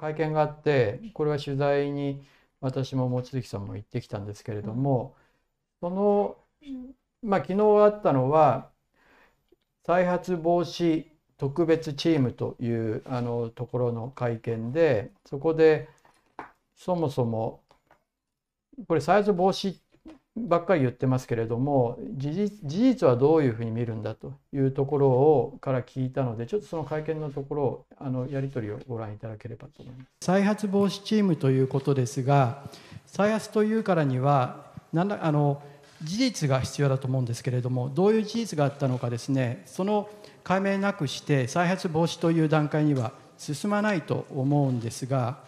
会見があってこれは取材に私も望月さんも行ってきたんですけれども、そのまあ昨日あったのは再発防止特別チームというあのところの会見でそこでそもそもこれ再発防止ばっかり言ってますけれども事実事実はどういうふうに見るんだというところをから聞いたのでちょっとその会見のところをあのやり取りをご覧いただければと思います。再発防止チームということですが再発というからには何らあの事実が必要だと思うんですけれどもどういう事実があったのかですねその解明なくして再発防止という段階には進まないと思うんですが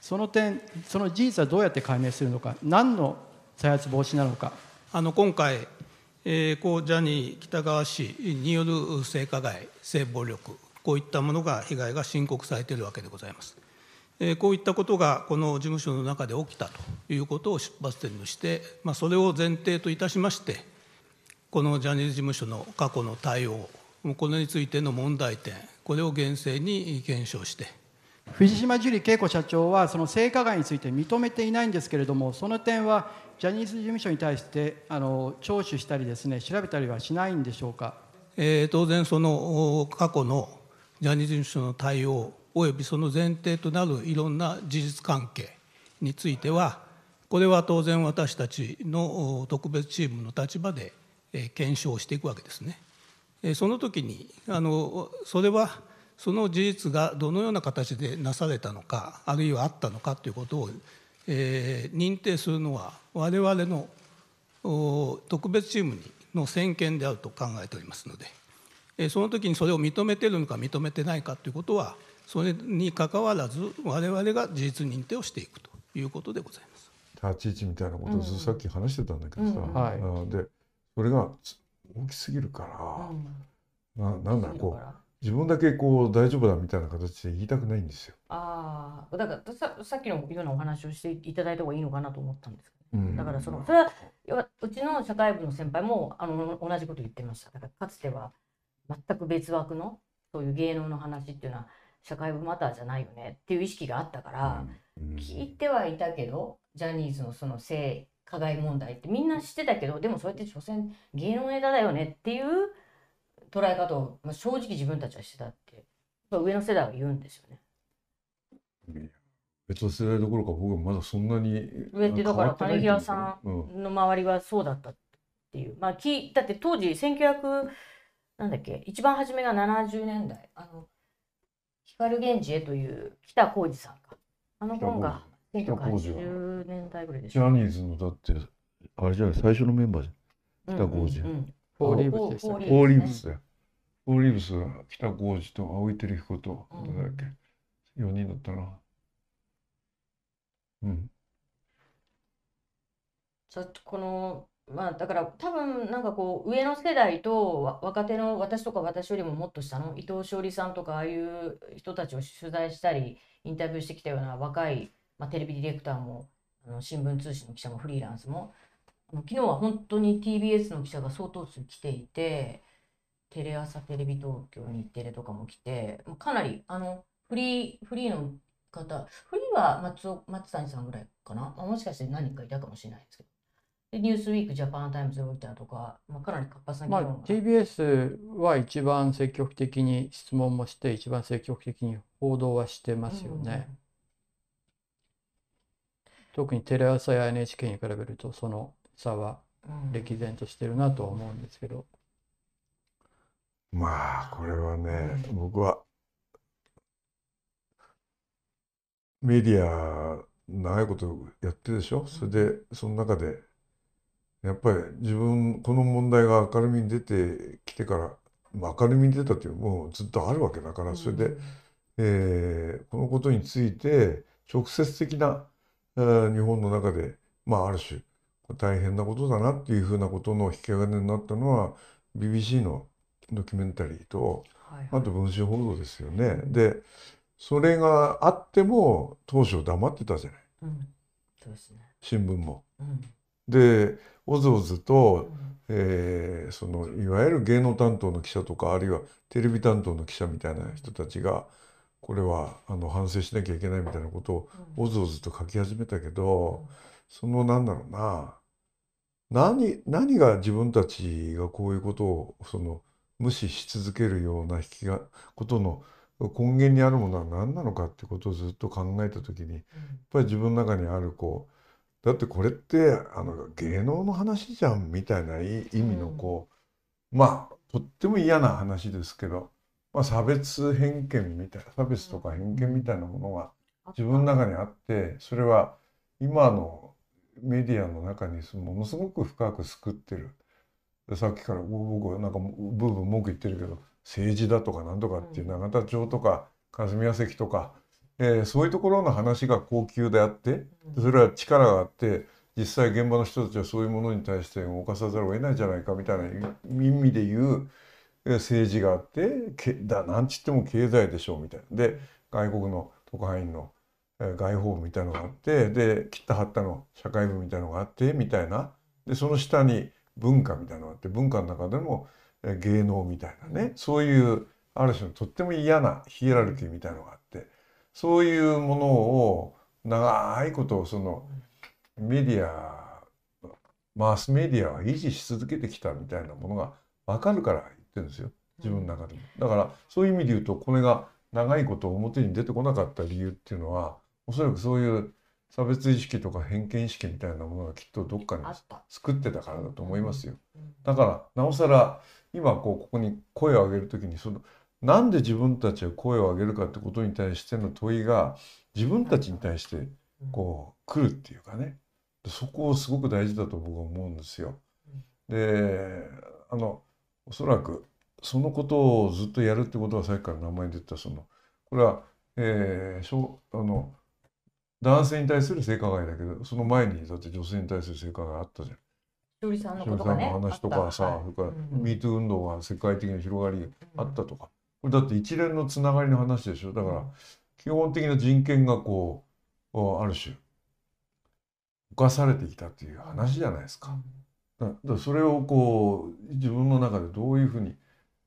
その点その事実はどうやって解明するのか何の再発防止なのかあの今回、えー、こうジャニー喜多川氏による性加害性暴力こういったものが被害が申告されているわけでございます。えー、こういったことがこの事務所の中で起きたということを出発点として、まあ、それを前提といたしましてこのジャニーズ事務所の過去の対応これについての問題点これを厳正に検証して藤島ジュリー景子社長はその性加害について認めていないんですけれどもその点はジャニーズ事務所に対してあの聴取したりですね調べたりはしないんでしょうか、えー、当然その過去のジャニーズ事務所の対応およびその前提となるいろんな事実関係についてはこれは当然私たちの特別チームの立場で検証していくわけですね。その時にあのそれはその事実がどのような形でなされたのかあるいはあったのかということを、えー、認定するのは我々の特別チームの専権であると考えておりますので、えー、その時にそれを認めているのか認めてないかということはそれにかかわらず我々が事実認定をしていくということでございます。立ち位置みたいなことをさっき話してたんだけどさ、うん。はい、でそれが大きすぎるから、うん、ななんだこう自分だけこう大丈夫だみたいな形で言いたくないんですよ。ああだからささっきのようなお話をしていただいた方がいいのかなと思ったんですけど、うん、だからそのそれはうちの社会部の先輩もあの同じこと言ってました。だからかつては全く別枠のそういう芸能の話っていうのは社会部マターじゃないよねっていう意識があったから、うん、聞いてはいたけどジャニーズのその性加害問題ってみんな知ってたけどでもそれって所詮芸能ネタだよねっていう捉え方を、まあ、正直自分たちはしてたって上の世代は言うんですよね。別の世代どころか僕はまだそんなに上ってだから谷平さんの周りはそうだったっていう、まあきだって当時1900なんだっけ一番初めが70年代あの光源氏へという北浩二さんか。あの本が1980年代ぐらいでしょ。ジャニーズのだって、あれじゃない、最初のメンバーじゃん。北浩二。フォーリーブスでしたフォーリーブスだよ。フォーリーブスは北浩二と青井照彦と、誰だっけ、4人だったな。うん。ちょっとこのまあだから多分なんかこう上の世代と若手の私とか私よりももっと下の伊藤詩織さんとかああいう人たちを取材したりインタビューしてきたような若い、まあ、テレビディレクターもあの新聞通信の記者もフリーランスも昨日は本当に TBS の記者が相当数来ていてテレ朝テレビ東京日テレとかも来てかなりあのフリーフリーの方フリーは松松谷さんぐらいかな、まあ、もしかして何人かいたかもしれないですけど。でニュースウィークジャパンタイムズロイターとか、まあ、かなり活発な議論が、まあ、TBS は一番積極的に質問もして一番積極的に報道はしてますよね。うん、特にテレ朝や NHK に比べるとその差は歴然としてるなとは思うんですけど。うん、まあこれはね、うん、僕はメディア長いことやってるでしょ？それでその中でやっぱり自分この問題が明るみに出てきてから明るみに出たというもうずっとあるわけだからそれで、うん、えー、このことについて直接的な、えー、日本の中でまあある種大変なことだなっていうふうなことの引き金になったのは BBC のドキュメンタリーと、はいはい、あと文春報道ですよね。でそれがあっても当初黙ってたじゃない、うん、そうですね、新聞も。うん、でおずおずと、えー、そのいわゆる芸能担当の記者とかあるいはテレビ担当の記者みたいな人たちがこれはあの反省しなきゃいけないみたいなことをおずおずと書き始めたけど、そのなんだろうな何何が自分たちがこういうことをその無視し続けるような引きがことの根源にあるものは何なのかってことをずっと考えた時にやっぱり自分の中にあるこうだってこれってあの芸能の話じゃんみたいな意味のこう、まあとっても嫌な話ですけど、まあ、差別偏見みたいな差別とか偏見みたいなものが自分の中にあってそれは今のメディアの中にものすごく深く救ってる。さっきから僕はなんかブーブー文句言ってるけど政治だとかなんとかっていう永田町とか霞が関とか、えー、そういうところの話が高級であってそれは力があって実際現場の人たちはそういうものに対して動かさざるを得ないじゃないかみたいな意味で言う政治があってけだなんちっても経済でしょうみたいな。で外国の特派員の外報部みたいのがあってで切った貼ったの社会部みたいのがあってみたいな。でその下に文化みたいなのがあって文化の中でも芸能みたいなね。そういうある種のとっても嫌なヒエラルキーみたいのがあってそういうものを長いことそのメディアマスメディアは維持し続けてきたみたいなものが分かるから言ってるんですよ。自分の中でも。だからそういう意味で言うとこれが長いこと表に出てこなかった理由っていうのはおそらくそういう差別意識とか偏見意識みたいなものがきっとどっかに作ってたからだと思いますよ。だからなおさら今こうここに声を上げる時にそのなんで自分たちは声を上げるかってことに対しての問いが自分たちに対してこう来るっていうかね。そこをすごく大事だと僕は思うんですよ。であのおそらくそのことをずっとやるってことはさっきから名前で言ったそのこれは、えー、あの男性に対する性加害だけどその前にだって女性に対する性加害あったじゃん。しおりさんのことが、ね、話とかさ、それから MeToo 運動が世界的に広がりあったとか、これだって一連のつながりの話でしょ。だから基本的な人権がこうある種犯されてきたっていう話じゃないですか。だからそれをこう自分の中でどういうふうに、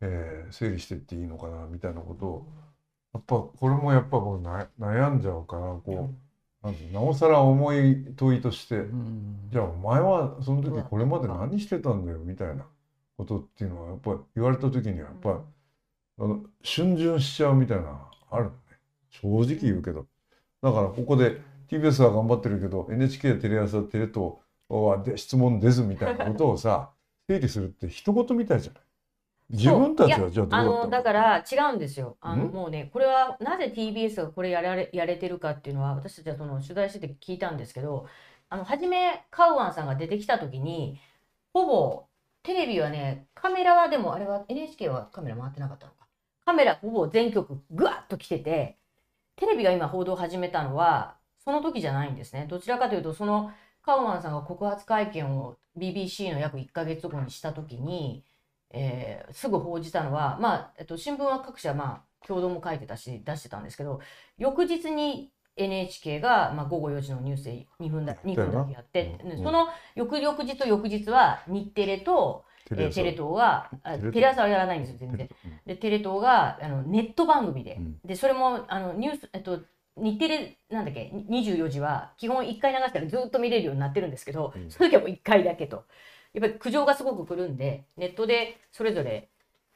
えー、整理していっていいのかなみたいなことをやっぱこれもやっぱこう悩んじゃうからこう。なおさら重い問いとして、うん、じゃあお前はその時これまで何してたんだよみたいなことっていうのはやっぱり言われた時にはやっぱり、あの逡巡しちゃうみたいなあるね。正直言うけど。だからここで TBS は頑張ってるけど NHK やテレ朝テレ東はで質問ですみたいなことをさ整理するって一言みたいじゃない自分たちはじゃあの？だから違うんですよ。あのもうねこれはなぜ TBS がこれやられやれてるかっていうのは私たちはその取材してて聞いたんですけどあの初めカウアンさんが出てきた時にほぼテレビはねカメラはでもあれは NHK はカメラ回ってなかったのかカメラほぼ全局ぐわっと来ててテレビが今報道を始めたのはその時じゃないんですね。どちらかというとそのカウアンさんが告発会見を BBC の約1ヶ月後にした時にえー、すぐ報じたのは、まあえっと、新聞は各社、まあ、共同も書いてたし出してたんですけど翌日に NHK が、まあ、午後4時のニュースで2分だ ,2 分だけやって、うん、その翌々日と翌日は日テレとテレ,、えー、テレ東がテレ朝はやらないんですよ全然。でテレ東があのネット番組で,、でそれもあのニュース、えっと、日テレなんだっけ24時は基本1回流したらずっと見れるようになってるんですけど、うん、その時はもう1回だけと。やっぱり苦情がすごく来るんで、ネットでそれぞれ、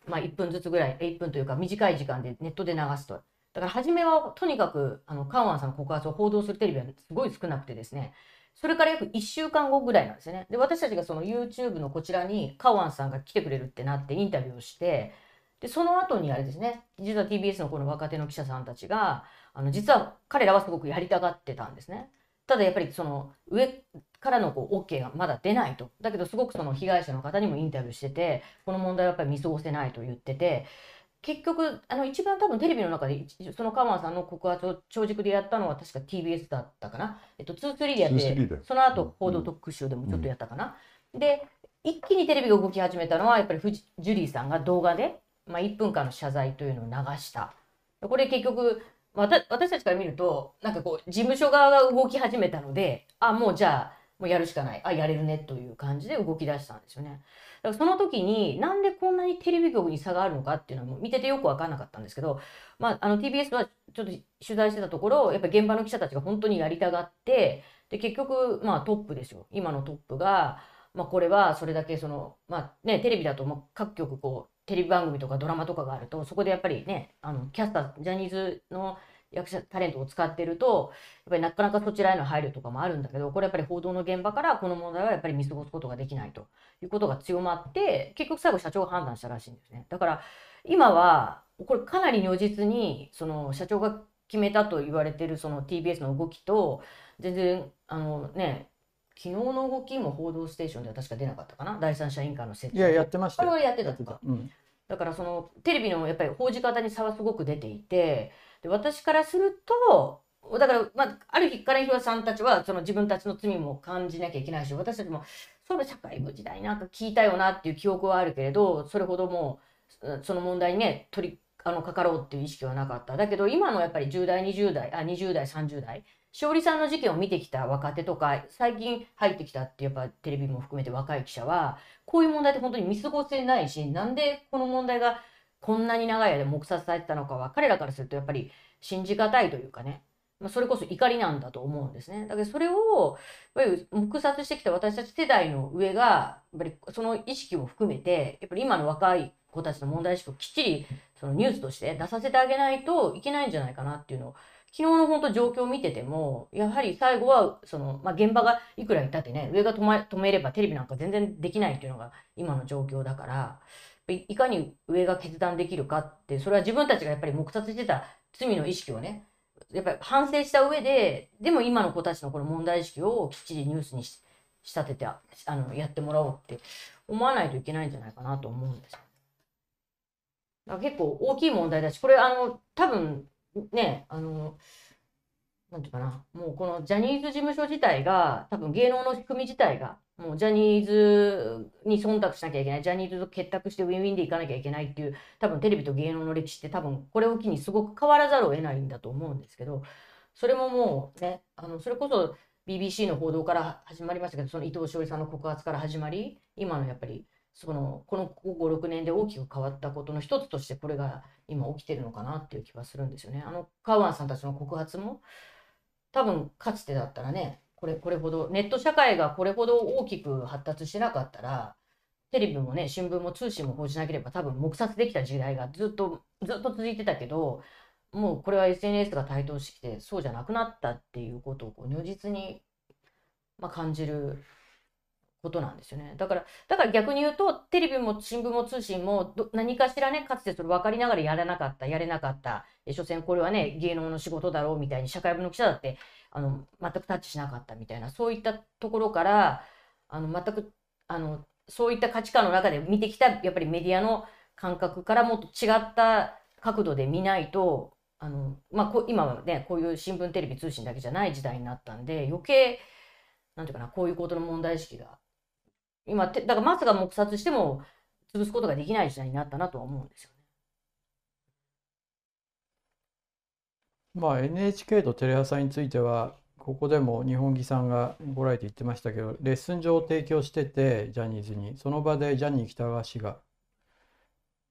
まあ、1分ずつぐらい、1分というか短い時間でネットで流すと。だから初めはとにかくあのカウアンさんの告発を報道するテレビはすごい少なくてですね、それから約1週間後ぐらいなんですね。で、私たちがその YouTube のこちらにカウアンさんが来てくれるってなってインタビューをして、で、その後にあれですね、実は TBS のこの若手の記者さんたちが、あの、実は彼らはすごくやりたがってたんですね。ただやっぱりその上からのこう OK がまだ出ないと。だけどすごくその被害者の方にもインタビューしてて、この問題はやっぱり見過ごせないと言ってて、結局、あの一番多分テレビの中で、そのカマさんの告発を長軸でやったのは確か TBS だったかな。えっと、2-3でやって、その後報道特集でもちょっとやったかな。うん、で、一気にテレビが動き始めたのは、やっぱりジュリーさんが動画で、まあ、1分間の謝罪というのを流した。これ結局、私たちから見ると、なんかこう、事務所側が動き始めたので、あ、もうじゃあ、もうやるしかない。あ、やれるねという感じで動き出したんですよね。だからその時になんでこんなにテレビ局に差があるのかっていうのは見ててよく分かんなかったんですけど、まあ、あの TBS はちょっと取材してたところやっぱり現場の記者たちが本当にやりたがってで結局、まあ、トップですよ今のトップが、まあ、これはそれだけその、まあね、テレビだとまあ各局こうテレビ番組とかドラマとかがあるとそこでやっぱりねあのキャスタージャニーズの役者タレントを使ってるとやっぱりなかなかそちらへの配慮とかもあるんだけどこれやっぱり報道の現場からこの問題はやっぱり見過ごすことができないということが強まって結局最後社長が判断したらしいんですね。だから今はこれかなり如実にその社長が決めたと言われてるその TBS の動きと全然あのね昨日の動きも報道ステーションでは確か出なかったかな？第三者委員会の設置いややってましたこれはやってたとか、た。うん、だからそのテレビのやっぱり報じ方に差はすごく出ていてで私からするとだから、まあ、ある日金広さんたちはその自分たちの罪も感じなきゃいけないし私たちもそういえば社会部時代になんか聞いたよなっていう記憶はあるけれどそれほどもうその問題にね取りあのかかろうっていう意識はなかった。だけど今のやっぱり10代20代あ20代30代勝利さんの事件を見てきた若手とか最近入ってきたってやっぱテレビも含めて若い記者はこういう問題って本当に見過ごせないしなんでこの問題がこんなに長い間黙殺されてたのかは彼らからするとやっぱり信じがたいというかね、まあ、それこそ怒りなんだと思うんですね。だからそれをやっぱり黙殺してきた私たち世代の上がやっぱりその意識も含めてやっぱり今の若い子たちの問題意識をきっちりそのニュースとして出させてあげないといけないんじゃないかなっていうのを昨日の本当状況を見ててもやはり最後はその、まあ、現場がいくらいたってね上が止,、ま、止めればテレビなんか全然できないっていうのが今の状況だからいかに上が決断できるかってそれは自分たちがやっぱり黙殺してた罪の意識をねやっぱり反省した上ででも今の子たちのこの問題意識をきっちりニュースにし仕立ててあのやってもらおうって思わないといけないんじゃないかなと思うんですよ。だから結構大きい問題だしこれあの多分ねあのなんていうかなもうこのジャニーズ事務所自体が多分芸能の仕組み自体がもうジャニーズに忖度しなきゃいけないジャニーズと結託してウィンウィンでいかなきゃいけないっていう多分テレビと芸能の歴史って多分これを機にすごく変わらざるを得ないんだと思うんですけどそれももうねあのそれこそ BBC の報道から始まりましたけどその伊藤詩織さんの告発から始まり今のやっぱりそのこのここ56年で大きく変わったことの一つとしてこれが今起きてるのかなっていう気はするんですよね。あのカウアンさんたちの告発も多分かつてだったらねこれこれほどネット社会がこれほど大きく発達してなかったらテレビもね新聞も通信も報じなければ多分黙殺できた時代がずっとずっと続いてたけどもうこれは SNS が台頭してきてそうじゃなくなったっていうことをこう如実に、まあ、感じることなんですよね。だから、だから逆に言うと、テレビも新聞も通信も何かしらね、かつてそれ分かりながらやらなかった、やれなかった、え所詮これはね、芸能の仕事だろうみたいに、社会部の記者だって、あの、全くタッチしなかったみたいな、そういったところから、あの、全く、あの、そういった価値観の中で見てきた、やっぱりメディアの感覚からもっと違った角度で見ないと、あの、まあ、こ今はね、こういう新聞、テレビ、通信だけじゃない時代になったんで、余計、なんていうかな、こういうことの問題意識が今だからマスが黙殺しても潰すことができない時代になったなとは思うんですよね。まあ NHK とテレ朝についてはここでも日本木さんがご来店言ってましたけどレッスン上を提供しててジャニーズに。その場でジャニー喜多川氏が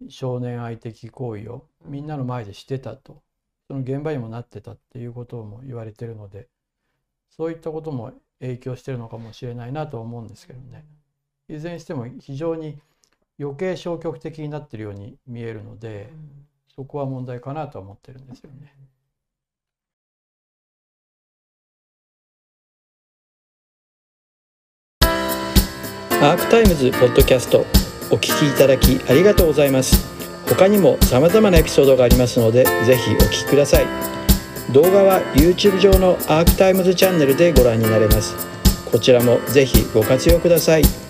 少年愛的行為をみんなの前でしてたと。その現場にもなってたっていうことも言われてるのでそういったことも影響してるのかもしれないなと思うんですけどね。いずれにしても非常に余計消極的になってるように見えるのでそこは問題かなとは思ってるんですよね。アークタイムズポッドキャストお聞きいただきありがとうございます。他にも様々なエピソードがありますのでぜひお聞きください。動画は YouTube 上のアークタイムズチャンネルでご覧になれます。こちらもぜひご活用ください